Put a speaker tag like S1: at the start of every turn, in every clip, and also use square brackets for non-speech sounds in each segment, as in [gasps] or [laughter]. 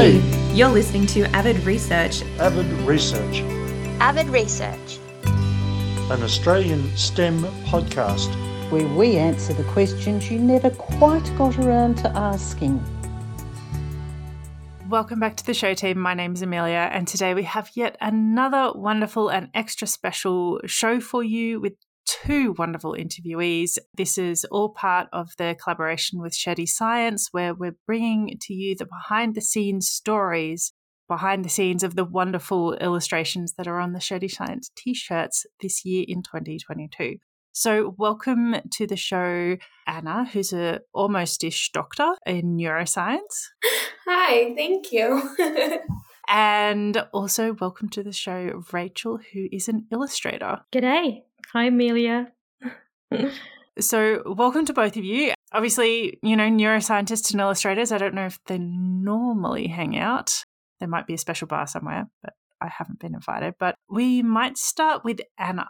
S1: Hey, you're listening to Avid Research.
S2: Avid Research,
S3: Avid Research.
S2: an Australian STEM podcast.
S4: where we answer the questions you never quite got around to asking.
S5: Welcome back to the show team. My name is Amelia, and today we have yet another wonderful and extra special show for you with two wonderful interviewees. This is all part of the collaboration with Shirty Science, where we're bringing to you the behind the scenes stories, behind the scenes of the wonderful illustrations that are on the Shirty Science t shirts this year in 2022. So, welcome to the show, Anna, who's a almost-ish doctor in neuroscience.
S6: Hi, thank you. [laughs]
S5: And also, welcome to the show, Rachel, who is an illustrator.
S7: G'day. Hi, Amelia.
S5: So, welcome to both of you. Obviously, you know, neuroscientists and illustrators, I don't know if they normally hang out. There might be a special bar somewhere, but I haven't been invited. But we might start with Anna.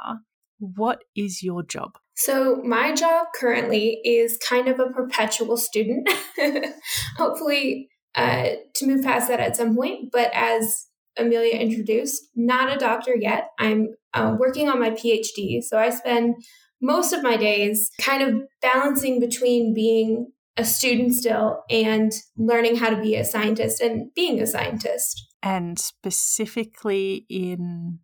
S5: What is your job?
S6: so, my job currently is kind of a perpetual student. [laughs] Hopefully, uh, to move past that at some point. But as Amelia introduced, not a doctor yet. I'm uh, working on my PhD. So, I spend most of my days kind of balancing between being a student still and learning how to be a scientist and being a scientist.
S5: And specifically in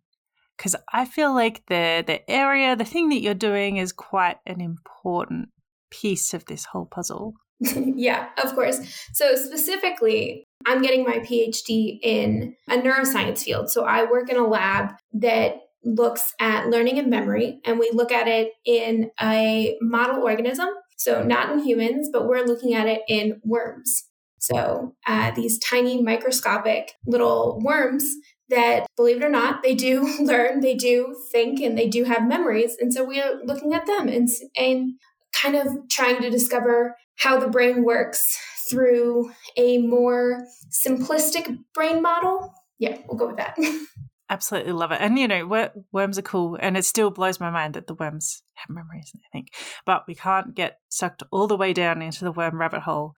S5: because I feel like the the area, the thing that you're doing is quite an important piece of this whole puzzle. [laughs]
S6: yeah, of course. So, specifically, I'm getting my PhD in a neuroscience field. So, I work in a lab that looks at learning and memory, and we look at it in a model organism. So, not in humans, but we're looking at it in worms. So, uh, these tiny microscopic little worms that, believe it or not, they do [laughs] learn, they do think, and they do have memories. And so, we're looking at them and, and kind of trying to discover how the brain works through a more simplistic brain model. Yeah, we'll go with that. [laughs]
S5: Absolutely love it. And you know, wor- worms are cool, and it still blows my mind that the worms have memories. I think, but we can't get sucked all the way down into the worm rabbit hole.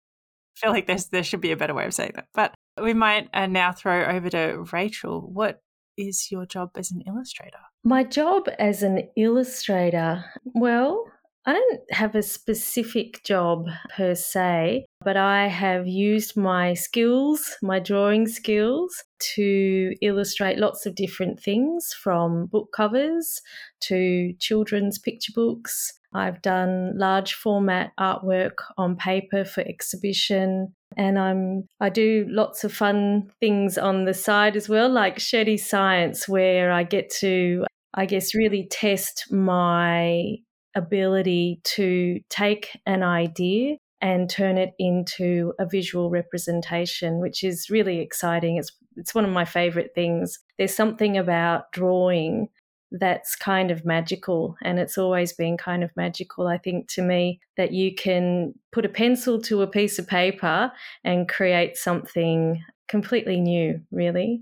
S5: I feel like there's there should be a better way of saying that. But we might uh, now throw over to Rachel. What is your job as an illustrator?
S7: My job as an illustrator, well, I don't have a specific job per se, but I have used my skills, my drawing skills, to illustrate lots of different things from book covers to children's picture books. I've done large format artwork on paper for exhibition and I'm I do lots of fun things on the side as well like Shirty Science where I get to I guess really test my ability to take an idea and turn it into a visual representation, which is really exciting. It's it's one of my favorite things. There's something about drawing that's kind of magical and it's always been kind of magical I think to me that you can put a pencil to a piece of paper and create something completely new, really.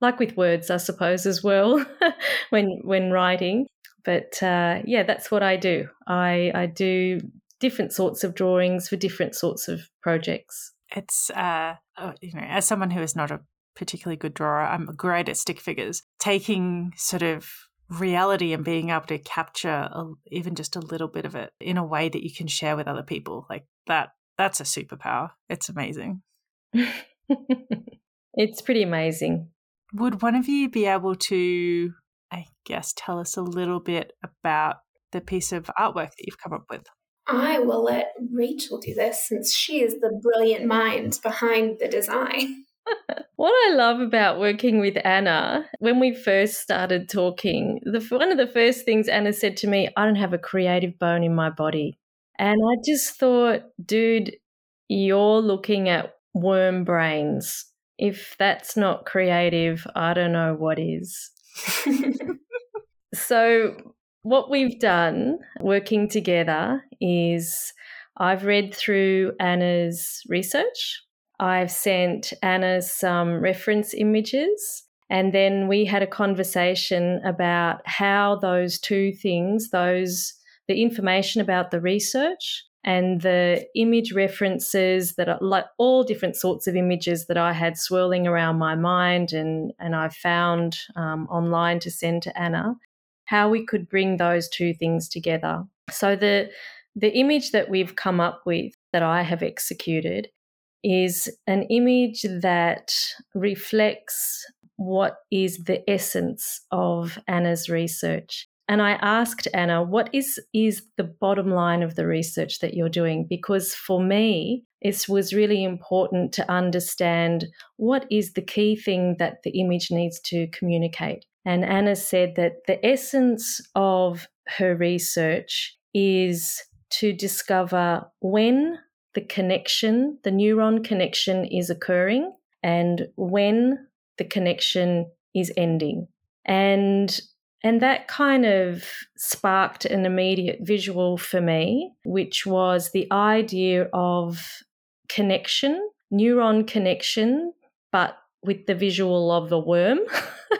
S7: Like with words, I suppose as well [laughs] when when writing but uh, yeah, that's what I do. I, I do different sorts of drawings for different sorts of projects.
S5: It's uh, uh, you know, as someone who is not a particularly good drawer, I'm great at stick figures. Taking sort of reality and being able to capture a, even just a little bit of it in a way that you can share with other people, like that. That's a superpower. It's amazing. [laughs]
S7: it's pretty amazing.
S5: Would one of you be able to I guess, tell us a little bit about the piece of artwork that you've come up with.
S6: I will let Rachel do this since she is the brilliant mind behind the design. [laughs]
S7: what I love about working with Anna, when we first started talking, the, one of the first things Anna said to me, I don't have a creative bone in my body. And I just thought, dude, you're looking at worm brains. If that's not creative, I don't know what is. So, what we've done working together is I've read through Anna's research. I've sent Anna some reference images. And then we had a conversation about how those two things, those the information about the research and the image references that are like all different sorts of images that I had swirling around my mind and, and I found um, online to send to Anna, how we could bring those two things together. So the the image that we've come up with that I have executed is an image that reflects what is the essence of Anna's research. And I asked Anna, what is, is the bottom line of the research that you're doing? Because for me, it was really important to understand what is the key thing that the image needs to communicate. And Anna said that the essence of her research is to discover when the connection, the neuron connection is occurring and when the connection is ending. And and that kind of sparked an immediate visual for me, which was the idea of connection, neuron connection, but with the visual of a worm.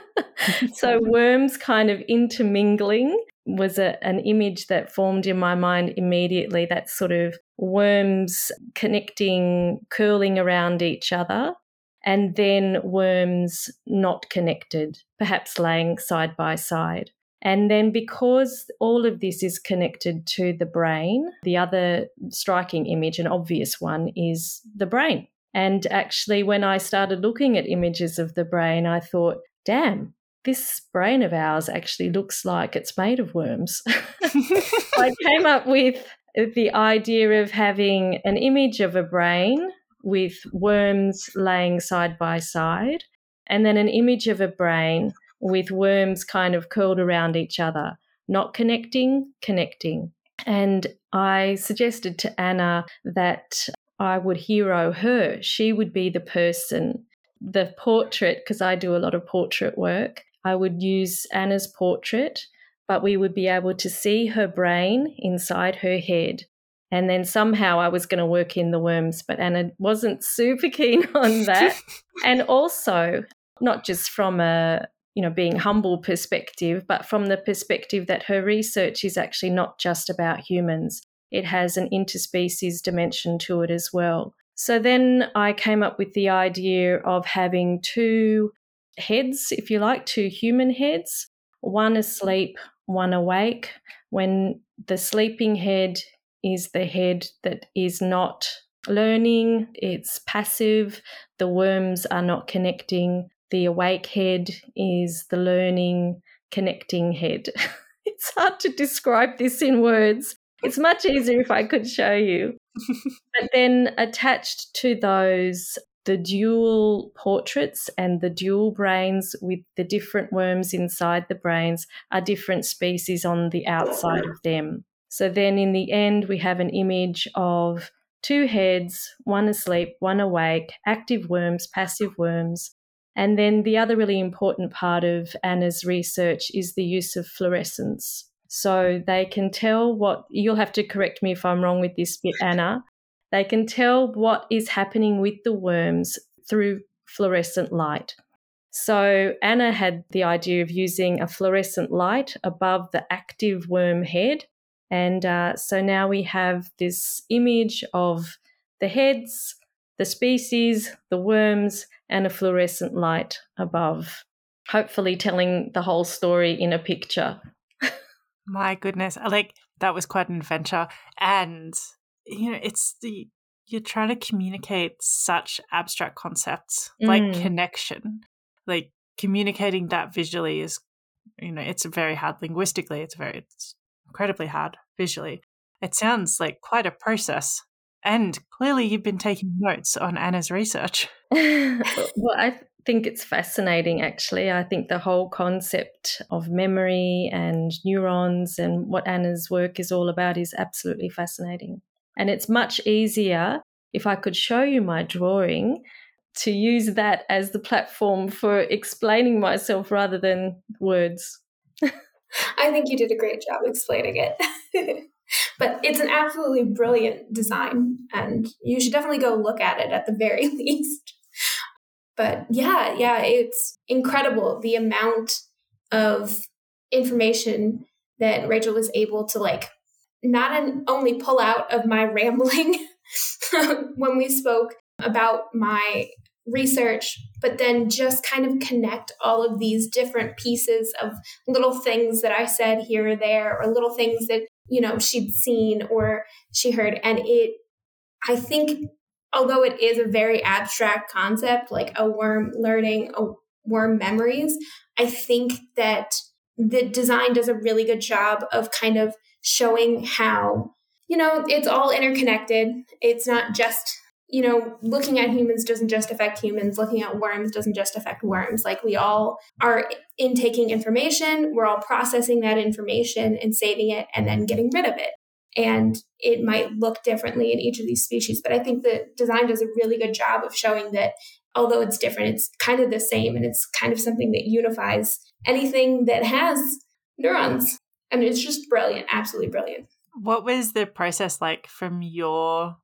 S7: [laughs] so [laughs] worms kind of intermingling was a, an image that formed in my mind immediately that sort of worms connecting, curling around each other, and then worms not connected, perhaps laying side by side. And then, because all of this is connected to the brain, the other striking image, an obvious one, is the brain. And actually, when I started looking at images of the brain, I thought, damn, this brain of ours actually looks like it's made of worms. [laughs] I came up with the idea of having an image of a brain with worms laying side by side, and then an image of a brain with worms kind of curled around each other, not connecting, connecting. And I suggested to Anna that I would hero her. She would be the person, the portrait, because I do a lot of portrait work. I would use Anna's portrait, but we would be able to see her brain inside her head. And then somehow I was going to work in the worms, but Anna wasn't super keen [laughs] on that. [laughs] and also, not just from a you know being humble perspective, but from the perspective that her research is actually not just about humans. It has an interspecies dimension to it as well. So then I came up with the idea of having two heads, if you like, two human heads, one asleep, one awake. When the sleeping head is the head that is not learning, it's passive, the worms are not connecting. The awake head is the learning, connecting head. [laughs] it's hard to describe this in words. It's much easier if I could show you. [laughs] but then attached to those the dual portraits and the dual brains with the different worms inside the brains are different species on the outside of them. So then in the end, we have an image of two heads, one asleep, one awake, active worms, passive worms. And then the other really important part of Anna's research is the use of fluorescence. So they can tell what, you'll have to correct me if I'm wrong with this bit, Anna, they can tell what is happening with the worms through fluorescent light. So, Anna had the idea of using a fluorescent light above the active worm head. And uh, so now we have this image of the heads, the species, the worms, and a fluorescent light above, hopefully telling the whole story in a picture. [laughs]
S5: My goodness. Like, that was quite an adventure. And you know, it's the you're trying to communicate such abstract concepts mm. like connection. Like communicating that visually is you know, it's very hard linguistically, it's very it's incredibly hard visually. It sounds like quite a process. And clearly you've been taking notes on Anna's research. [laughs] [laughs]
S7: well, I think it's fascinating actually. I think the whole concept of memory and neurons and what Anna's work is all about is absolutely fascinating. And it's much easier if I could show you my drawing to use that as the platform for explaining myself rather than words. [laughs]
S6: I think you did a great job explaining it. [laughs] but it's an absolutely brilliant design, and you should definitely go look at it at the very [laughs] least. But yeah, yeah, it's incredible the amount of information that Rachel was able to like not an only pull out of my rambling [laughs] when we spoke about my research, but then just kind of connect all of these different pieces of little things that I said here or there, or little things that, you know, she'd seen or she heard. And it, I think, although it is a very abstract concept, like a worm learning, a worm memories, I think that the design does a really good job of kind of showing how, you know, it's all interconnected. It's not just you know, looking at humans doesn't just affect humans, looking at worms doesn't just affect worms. Like we all are intaking information, we're all processing that information and saving it and then getting rid of it. And it might look differently in each of these species. But I think the design does a really good job of showing that although it's different, it's kind of the same and it's kind of something that unifies anything that has neurons. And it's just brilliant, absolutely brilliant.
S5: What was the process like from your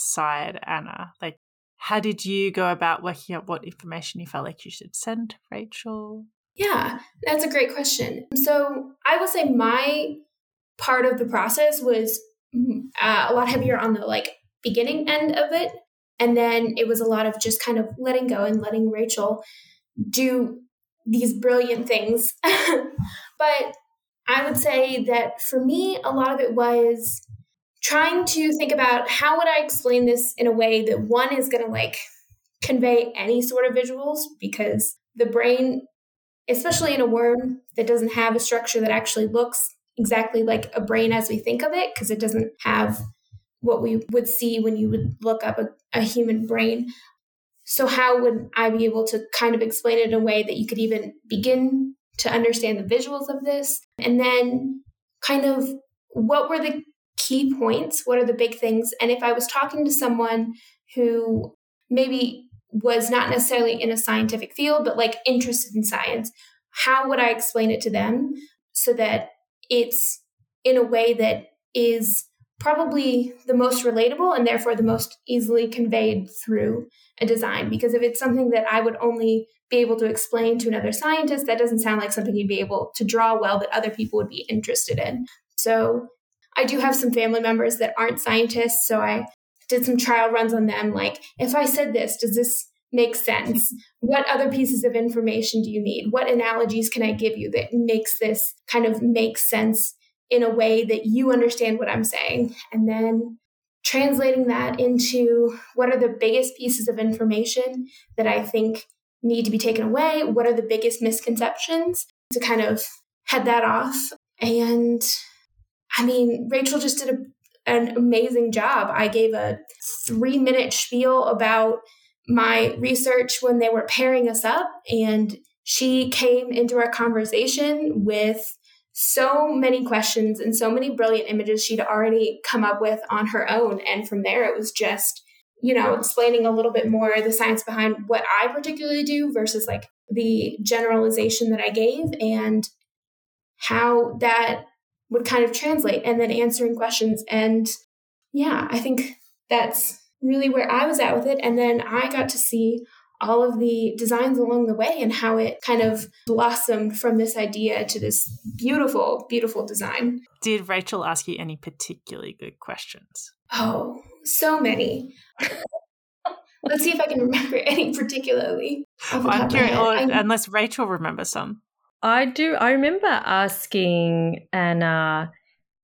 S5: side, Anna? Like, how did you go about working out what information you felt like you should send to Rachel?
S6: Yeah, that's a great question. So I will say my part of the process was mm, uh, a lot heavier on the like beginning end of it. And then it was a lot of just kind of letting go and letting Rachel do these brilliant things. [laughs] but I would say that for me, a lot of it was trying to think about how would I explain this in a way that one is going to like convey any sort of visuals because the brain, especially in a worm that doesn't have a structure that actually looks exactly like a brain as we think of it, because it doesn't have what we would see when you would look up a, a human brain. So, how would I be able to kind of explain it in a way that you could even begin to understand the visuals of this? And then, kind of, what were the key points? What are the big things? And if I was talking to someone who maybe was not necessarily in a scientific field, but like interested in science, how would I explain it to them so that it's in a way that is probably the most relatable and therefore the most easily conveyed through a design? Because if it's something that I would only be able to explain to another scientist, that doesn't sound like something you'd be able to draw well that other people would be interested in. So I do have some family members that aren't scientists, so I did some trial runs on them. Like, if I said this, does this make sense? What other pieces of information do you need? What analogies can I give you that makes this kind of make sense in a way that you understand what I'm saying? And then translating that into what are the biggest pieces of information that I think need to be taken away? What are the biggest misconceptions to kind of head that off? And I mean, Rachel just did a, an amazing job. I gave a three minute spiel about my research when they were pairing us up, and she came into our conversation with so many questions and so many brilliant images she'd already come up with on her own. And from there, it was just, you know, explaining a little bit more the science behind what I particularly do versus like the generalization that I gave and how that would kind of translate and then answering questions. And yeah, I think that's really where I was at with it. And then I got to see all of the designs along the way and how it kind of blossomed from this idea to this beautiful, beautiful design.
S5: Did Rachel ask you any particularly good questions?
S6: Oh, so many. Let's see if I can remember any particularly.
S5: I'm curious, oh, unless Rachel remembers some.
S7: I do. I remember uh, asking Anna uh,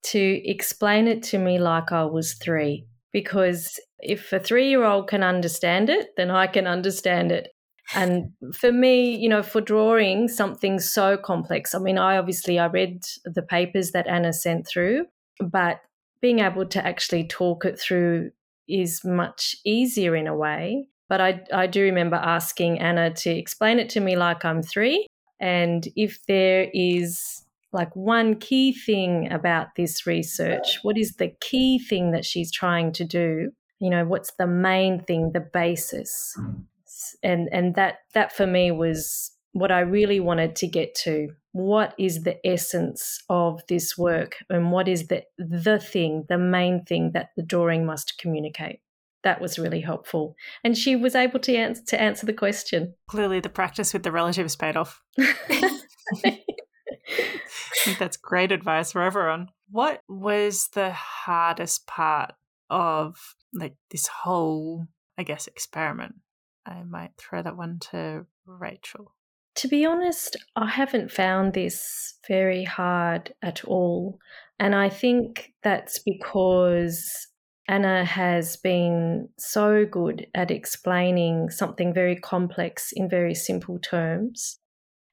S7: to explain it to me like I was three, because if a three year old can understand it, then I can understand it. And for me, you know, for drawing something so complex, I mean, I obviously I read the papers that Anna sent through, but being able to actually talk it through is much easier in a way. But I, I do remember asking Anna to explain it to me like I'm three and if there is like one key thing about this research, what is the key thing that she's trying to do? You know, what's the main thing, the basis? And and that that for me was what I really wanted to get to. What is the essence of this work and what is the the thing, the main thing that the drawing must communicate? That was really helpful. And she was able to answer to answer the question.
S5: Clearly, the practice with the relatives paid off. [laughs] I think that's great advice for everyone. What was the hardest part of like this whole, I guess, experiment? I might throw that one to Rachel.
S7: To be honest, I haven't found this very hard at all. And I think that's because Anna has been so good at explaining something very complex in very simple terms.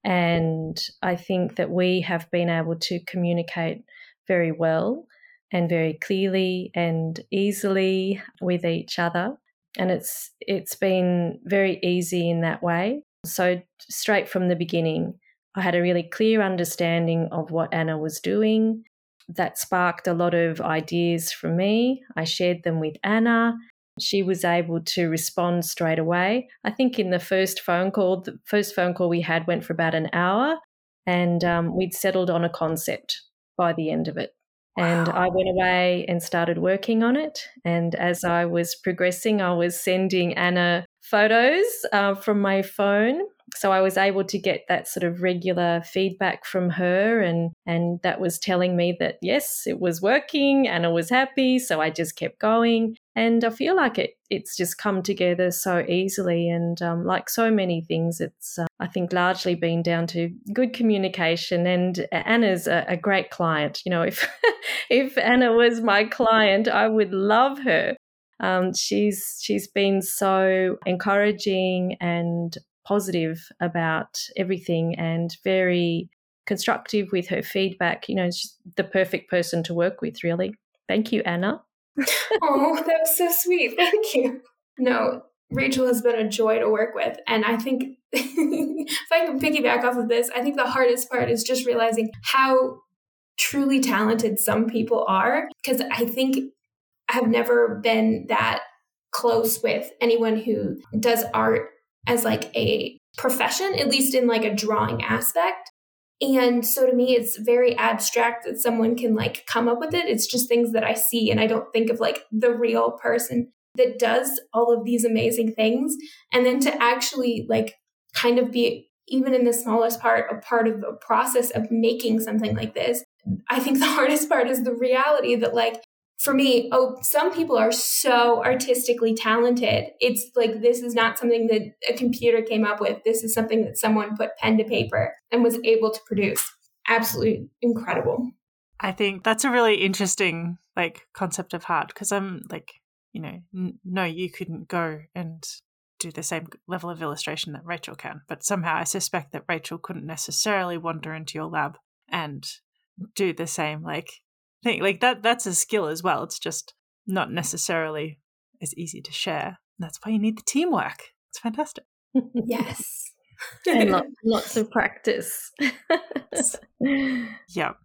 S7: And I think that we have been able to communicate very well and very clearly and easily with each other. And it's it's been very easy in that way. So straight from the beginning, I had a really clear understanding of what Anna was doing. That sparked a lot of ideas from me. I shared them with Anna. She was able to respond straight away. I think in the first phone call, the first phone call we had went for about an hour, and um, we'd settled on a concept by the end of it. And I went away and started working on it. And as I was progressing, I was sending Anna photos uh, from my phone. So I was able to get that sort of regular feedback from her, and and that was telling me that yes, it was working. Anna was happy, so I just kept going and I feel like it it's just come together so easily. And um, like so many things, it's uh, I think largely been down to good communication. And Anna's a, a great client. You know, if [laughs] if Anna was my client, I would love her. Um, she's she's been so encouraging and positive about everything and very constructive with her feedback. You know, she's the perfect person to work with, really. Thank you, Anna [laughs]
S6: oh, that was so sweet. Thank you. No, Rachel has been a joy to work with. And I think [laughs] if I can piggyback off of this, I think the hardest part is just realizing how truly talented some people are. Because I think I've never been that close with anyone who does art as like a profession, at least in like a drawing aspect. And so to me, it's very abstract that someone can like come up with it. It's just things that I see, and I don't think of like the real person that does all of these amazing things. And then to actually like kind of be, even in the smallest part, a part of the process of making something like this. I think the [laughs] hardest part is the reality that like for me, oh, some people are so artistically talented. It's like this is not something that a computer came up with. This is something that someone put pen to paper and was able to produce. Absolutely incredible.
S5: I think that's a really interesting like concept of heart because I'm like, you know, n- no, you couldn't go and do the same level of illustration that Rachel can, but somehow I suspect that Rachel couldn't necessarily wander into your lab and do the same like thing. Like that that's a skill as well. It's just not necessarily as easy to share. That's why you need the teamwork. It's fantastic. [laughs]
S6: yes. [laughs]
S7: and lots, lots of practice.
S5: yep.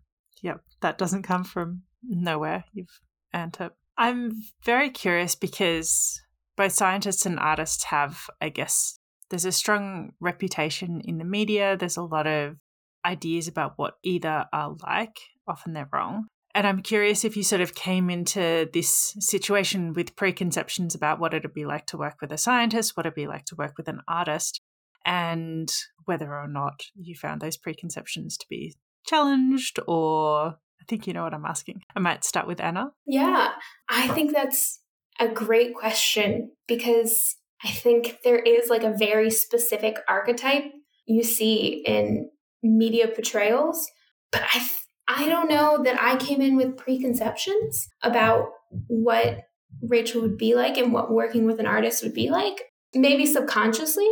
S5: Yep. That doesn't come from nowhere. You've earned it. I'm very curious because both scientists and artists have, I guess, there's a strong reputation in the media. There's a lot of ideas about what either are like, often they're wrong, and I'm curious if you sort of came into this situation with preconceptions about what it'd be like to work with a scientist, what it'd be like to work with an artist, and whether or not you found those preconceptions to be challenged or I think you know what I'm asking. I might start with Anna.
S6: Yeah, I think that's a great question because I think there is like a very specific archetype you see in media portrayals, but I I don't know that I came in with preconceptions about what Rachel would be like and what working with an artist would be like. Maybe subconsciously,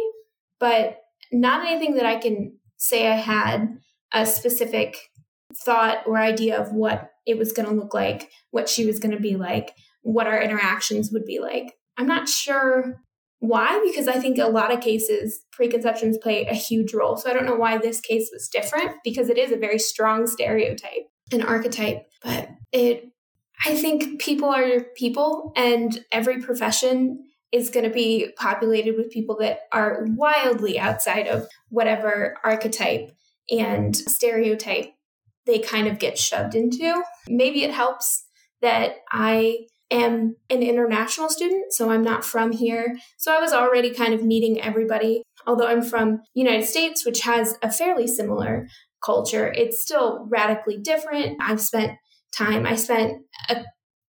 S6: but not anything that I can say I had a specific thought or idea of what it was going to look like, what she was going to be like, what our interactions would be like. I'm not sure why? Because I think a lot of cases preconceptions play a huge role. So I don't know why this case was different because it is a very strong stereotype, and archetype, but it I think people are people and every profession is going to be populated with people that are wildly outside of whatever archetype and stereotype they kind of get shoved into. Maybe it helps that I am an international student, so I'm not from here. So I was already kind of meeting everybody. Although I'm from United States, which has a fairly similar culture, it's still radically different. I've spent time. I spent a,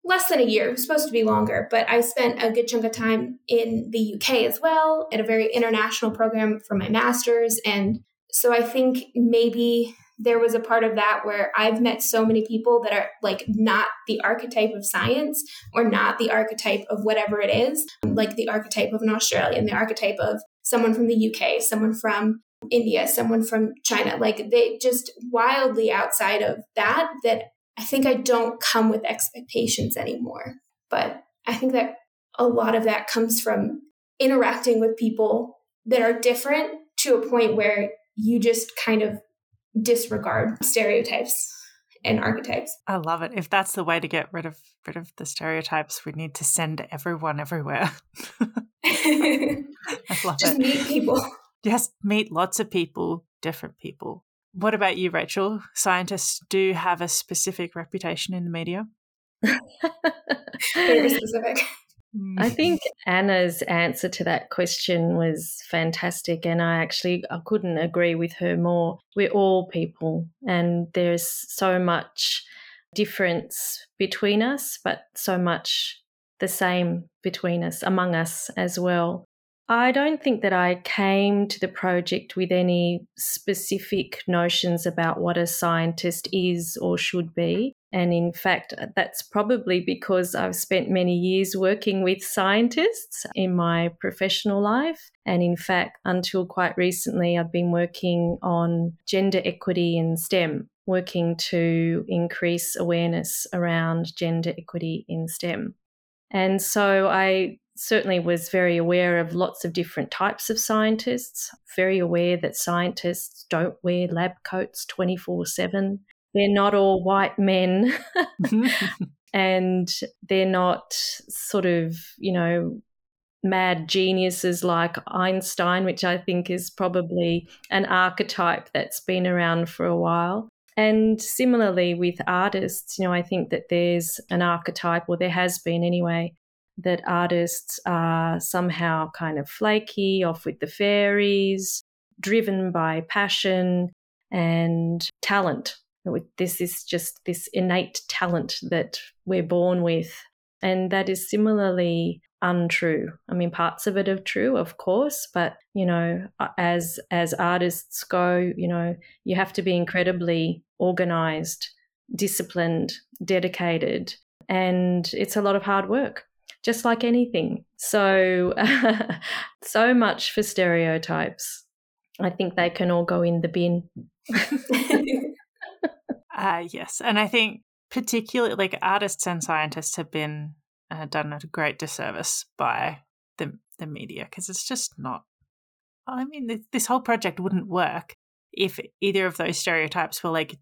S6: less than a year, it was supposed to be longer, but I spent a good chunk of time in the UK as well at a very international program for my master's. And so I think maybe there was a part of that where I've met so many people that are like not the archetype of science or not the archetype of whatever it is, like the archetype of an Australian, the archetype of someone from the UK, someone from India, someone from China, like they just wildly outside of that, that I think I don't come with expectations anymore. But I think that a lot of that comes from interacting with people that are different to a point where you just kind of disregard stereotypes and archetypes.
S5: I love it. If that's the way to get rid of rid of the stereotypes, we need to send everyone everywhere. [laughs] [laughs] I love
S6: Just
S5: it.
S6: meet people.
S5: Yes, meet lots of people, different people. What about you, Rachel? Scientists do have a specific reputation in the media. [laughs]
S6: Very specific.
S7: I think Anna's answer to that question was fantastic, and I actually I couldn't agree with her more. We're all people, and there's so much difference between us, but so much the same between us, among us as well. I don't think that I came to the project with any specific notions about what a scientist is or should be. And in fact, uh, that's probably because I've spent many years working with scientists in my professional life. And in fact, until quite recently, I've been working on gender equity in STEM, working to increase awareness around gender equity in STEM. And so I certainly was very aware of lots of different types of scientists, very aware that scientists don't wear lab coats 24 7 they're not all white men [laughs] [laughs] and they're not sort of, you know, mad geniuses like Einstein, which I think is probably an archetype that's been around for a while. And similarly with artists, you know, I think that there's an archetype, or there has been anyway, that artists are somehow kind of flaky, off with the fairies, driven by passion and talent this is just this innate talent that we're born with. And that is similarly untrue. I mean, parts of it are true, of course, but you know, as as artists go, you know, you have to be incredibly organized, disciplined, dedicated, and it's a lot of hard work, just like anything. So, [laughs] so much for stereotypes. I think they can all go in the bin. [laughs] [laughs]
S5: Uh, yes. And I think particularly like artists and scientists have been uh, done a great disservice by the, the media because it's just not. I mean, this whole project wouldn't work if either of those stereotypes were like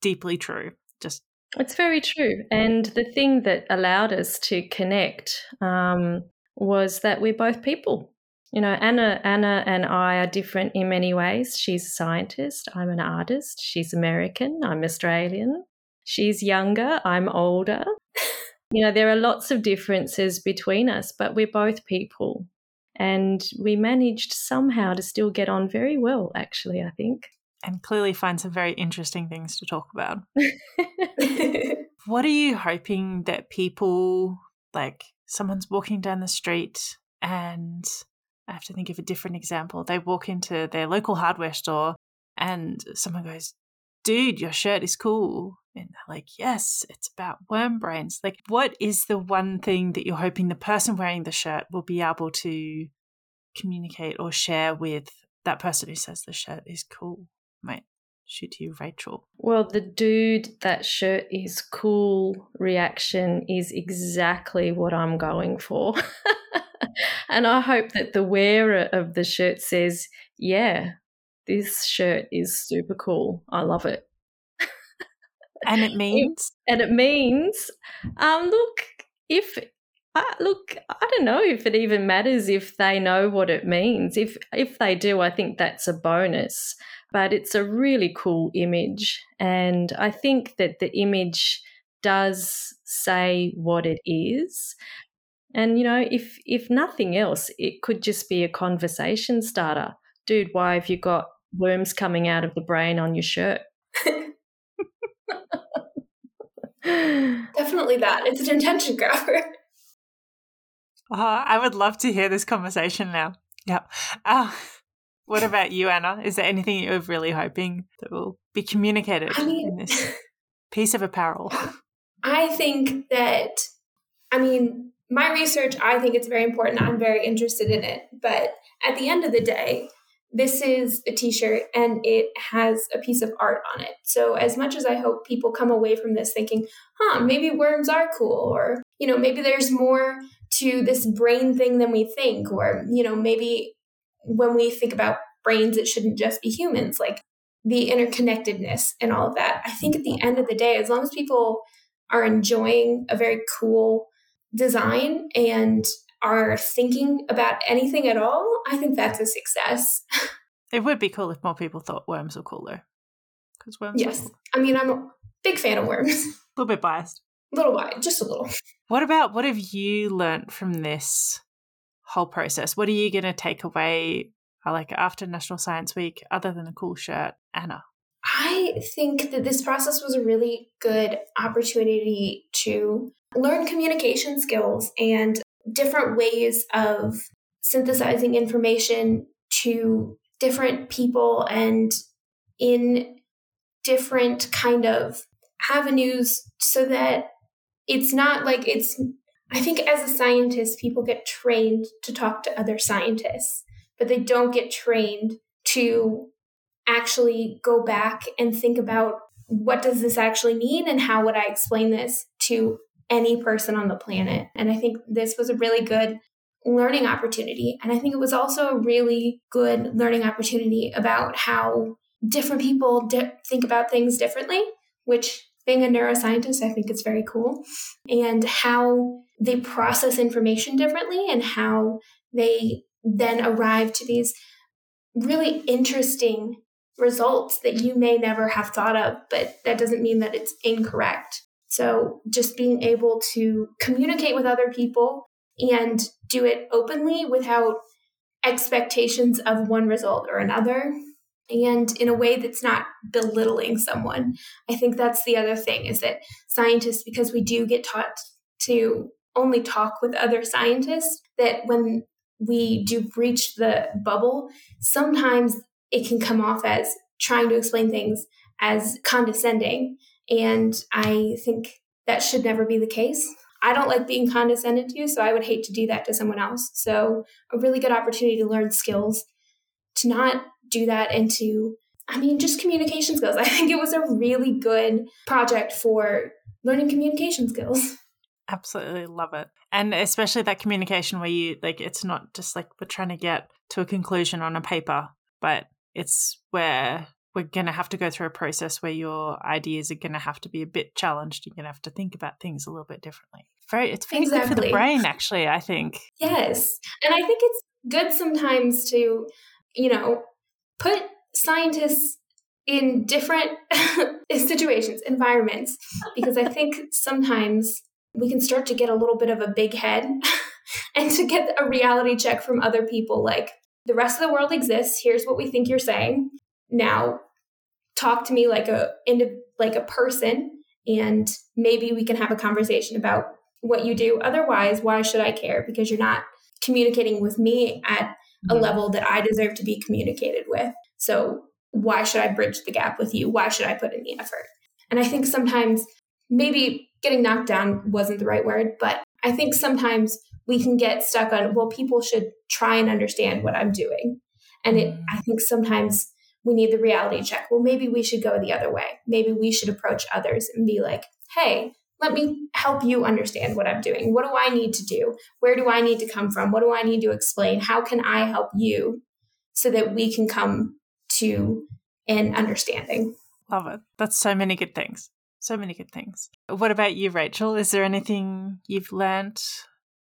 S5: deeply true. Just
S7: it's very true. And the thing that allowed us to connect um, was that we're both people. You know, Anna, Anna and I are different in many ways. She's a scientist. I'm an artist. She's American. I'm Australian. She's younger. I'm older. [laughs] you know, there are lots of differences between us, but we're both people. And we managed somehow to still get on very well, actually, I think.
S5: And clearly find some very interesting things to talk about. [laughs] [laughs] what are you hoping that people, like someone's walking down the street and I have to think of a different example. They walk into their local hardware store and someone goes, Dude, your shirt is cool. And they're like, Yes, it's about worm brains. Like, what is the one thing that you're hoping the person wearing the shirt will be able to communicate or share with that person who says the shirt is cool? Might shoot you, Rachel.
S7: Well, the dude, that shirt is cool reaction is exactly what I'm going for. [laughs] [laughs] and I hope that the wearer of the shirt says, Yeah, this shirt is super cool. I love it.
S5: And it [laughs] means?
S7: and it means, um, look, if uh, look, I don't know if it even matters if they know what it means. If if they do, I think that's a bonus. But it's a really cool image, and I think that the image does say what it is. And you know, if if nothing else, it could just be a conversation starter. Dude, why have you got worms coming out of the brain on your shirt? [laughs]
S6: Definitely that. It's an intention grabber.
S5: Uh, I would love to hear this conversation now. Yep. Uh, what about you, Anna? Is there anything you're really hoping that will be communicated
S6: I mean,
S5: in this piece of apparel? [laughs]
S6: I think that, I mean, my research, I think it's very important. I'm very interested in it. But at the end of the day, this is a t shirt and it has a piece of art on it. So, as much as I hope people come away from this thinking, huh, maybe worms are cool, or, you know, maybe there's more to this brain thing than we think, or, you know, maybe when we think about brains, it shouldn't just be humans, like the interconnectedness and all of that. I think at the end of the day, as long as people are enjoying a very cool design and are thinking about anything at all, I think that's a success.
S5: It would be cool if more people thought worms were cool, though. Because worms
S6: yes.
S5: cool.
S6: I mean, I'm a big fan of worms.
S5: A little bit biased.
S6: A little wide, just a little.
S5: What about what have you learnt from this whole process? What are you going to take away, uh, like after National Science Week, other than a cool shirt, Anna?
S6: I think that this process was a really good opportunity to learn communication skills and different ways of synthesizing information to different people and in different kind of avenues so that it's not like it's I think as a scientist people get trained to talk to other scientists but they don't get trained to actually go back and think about what does this actually mean and how would I explain this to any person on the planet. And I think this was a really good learning opportunity. And I think it was also a really good learning opportunity about how different people di- think about things differently, which being a neuroscientist, I think it's very cool, and how they process information differently and how they then arrive to these really interesting results that you may never have thought of, but that doesn't mean that it's incorrect. So just being able to communicate with other people and do it openly without expectations of one result or another and in a way that's not belittling someone. I think that's the other thing is that scientists, because we do get taught to only talk with other scientists, that when we do breach the bubble, sometimes it can come off as trying to explain things as condescending. And I think that should never be the case. I don't like being condescended to, so I would hate to do that to someone else. So, a really good opportunity to learn skills, to not do that, and to, I mean, just communication skills. [laughs] I think it was a really good project for learning communication skills.
S5: Absolutely love it. And especially that communication where you, like, it's not just like we're trying to get to a conclusion on a paper, but it's where we're going to have to go through a process where your ideas are going to have to be a bit challenged. You're going to have to think about things a little bit differently. Very, it's very good for the brain, actually. I think.
S6: Yes. And I think it's good sometimes to, you know, put scientists in different [laughs] situations, environments, because I think sometimes we can start to get a little bit of a big head [laughs] and to get a reality check from other people like, the rest of the world exists. Here's what we think you're saying. Now, talk to me like a like a person, and maybe we can have a conversation about what you do. Otherwise, why should I care? Because you're not communicating with me at a
S5: Mhm.
S6: level that I deserve to be communicated with. So why should I bridge the gap with you? Why should I put in the effort? And I think sometimes maybe getting knocked down wasn't the right word, but I think sometimes we can get stuck on, well, people should try and understand what I'm doing. And it,
S5: Mm.
S6: I think sometimes we need the reality check. Well, maybe we should go the other way. Maybe we should approach others and be like, hey, let me help you understand what I'm doing. What do I need to do? Where do I need to come from? What do I need to explain? How can I help you so that we can come to an understanding?
S5: Love it. That's so many good things. So many good things. What about you, Rachel? Is there anything you've learned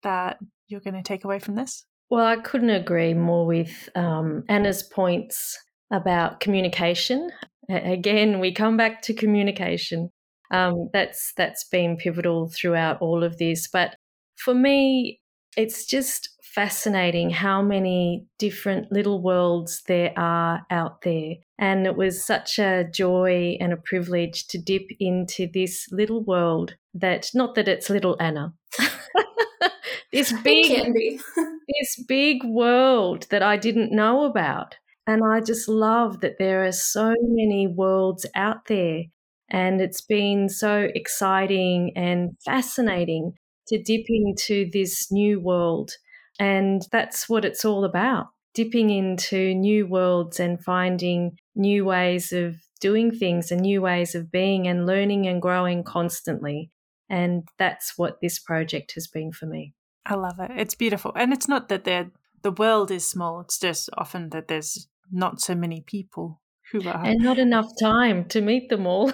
S5: that you're going to take away from this?
S7: Well, I couldn't agree more with um, Anna's points about communication. Again, we come back to communication. Um, that's that's been pivotal throughout all of this. But for me, it's just fascinating how many different little worlds there are out there. And it was such a joy and a privilege to dip into this little world that, not that it's little Anna, [laughs] this big, [laughs] this big world that I didn't know about. And I just love that there are so many worlds out there. And it's been so exciting and fascinating to dip into this new world. And that's what it's all about dipping into new worlds and finding new ways of doing things and new ways of being and learning and growing constantly. And that's what this project has been for me.
S5: I love it. It's beautiful. And it's not that the world is small, it's just often that there's not so many people who are.
S7: And not enough time to meet them all.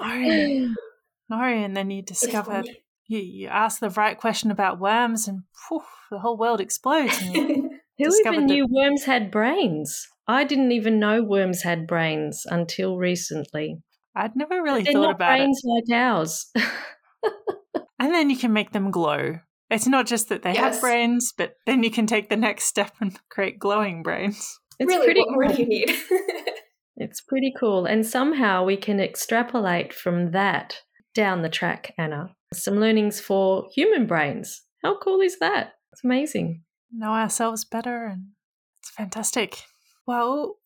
S5: no. no, and then you [laughs] discover you, you ask the right question about worms and whew, the whole world explodes. [laughs]
S7: Who even knew that- worms had brains? I didn't even know worms had brains until recently.
S5: I'd never really thought about
S7: brains it. like ours. [laughs]
S5: and then you can make them glow. It's not just that they yes. have brains, but then you can take the next step and create glowing brains.
S6: It's really, pretty what cool. more do you need? [laughs]
S7: it's pretty cool. And somehow we can extrapolate from that down the track, Anna. Some learnings for human brains. How cool is that? It's amazing.
S5: Know ourselves better and it's fantastic. Well,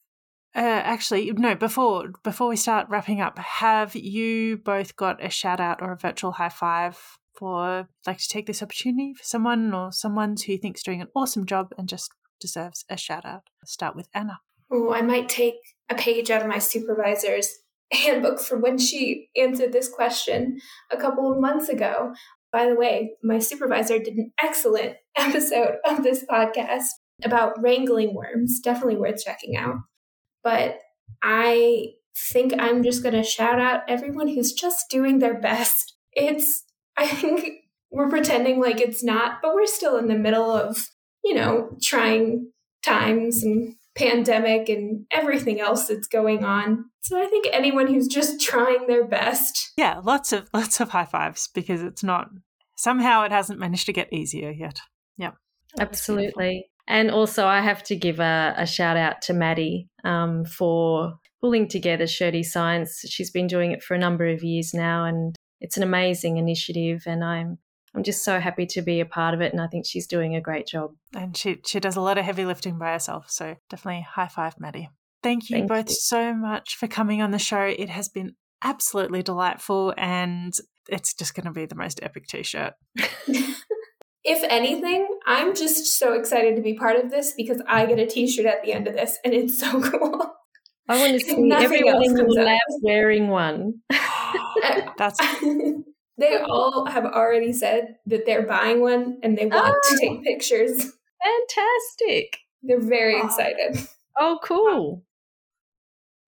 S5: uh, actually, no. Before before we start wrapping up, have you both got a shout out or a virtual high five for like to take this opportunity for someone or someone who thinks doing an awesome job and just deserves a shout out? start with Anna.
S6: Oh, I might take a page out of my supervisor's [laughs] handbook from when she answered this question a couple of months ago. By the way, my supervisor did an excellent [laughs] episode of this podcast about wrangling worms. Definitely worth checking out. But I think I'm just going to shout out everyone who's just doing their best. It's, [laughs] I think we're pretending like it's not, but we're still in the middle of, you know, trying times and pandemic and everything else that's going on. So I think anyone who's just trying their best.
S5: Yeah, lots of lots of high fives because it's not somehow it hasn't managed to get easier yet. Yeah.
S7: Absolutely. And also I have to give a, a shout out to Maddie um, for pulling together Shirty Science. She's been doing it for a number of years now and it's an amazing initiative and I'm I'm just so happy to be a part of it, and I think she's doing a great job.
S5: And she she does a lot of heavy lifting by herself, so definitely high five, Maddie. Thank you Thank both you. so much for coming on the show. It has been absolutely delightful, and it's just going to be the most epic t-shirt. [laughs]
S6: if anything, I'm just so excited to be part of this because I get a t-shirt at the end of this, and it's so [laughs] cool.
S7: I want to see everyone in your lab wearing one. [gasps]
S5: That's [laughs]
S6: they all have already said that they're buying one and they want oh, to take pictures. [laughs]
S7: Fantastic.
S6: They're very excited.
S7: Oh, cool.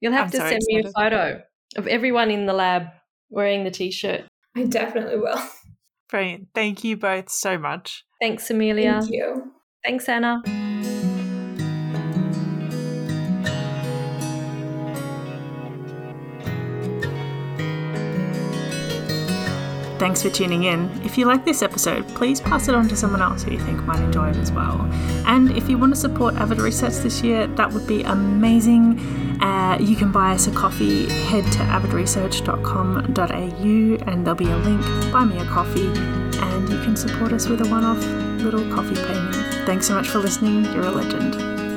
S7: You'll have I'm to so send excited. me a photo of everyone in the lab wearing the t shirt.
S6: I definitely will. [laughs]
S5: Brilliant. Thank you both so much.
S7: Thanks, Amelia.
S6: Thank you.
S7: Thanks, Anna.
S5: Thanks for tuning in. If you like this episode, please pass it on to someone else who you think might enjoy it as well. And if you want to support Avid Research this year, that would be amazing. Uh, you can buy us a coffee. Head to avidresearch.com.au and there'll be a link. Buy me a coffee, and you can support us with a one off little coffee payment. Thanks so much for listening. You're a legend.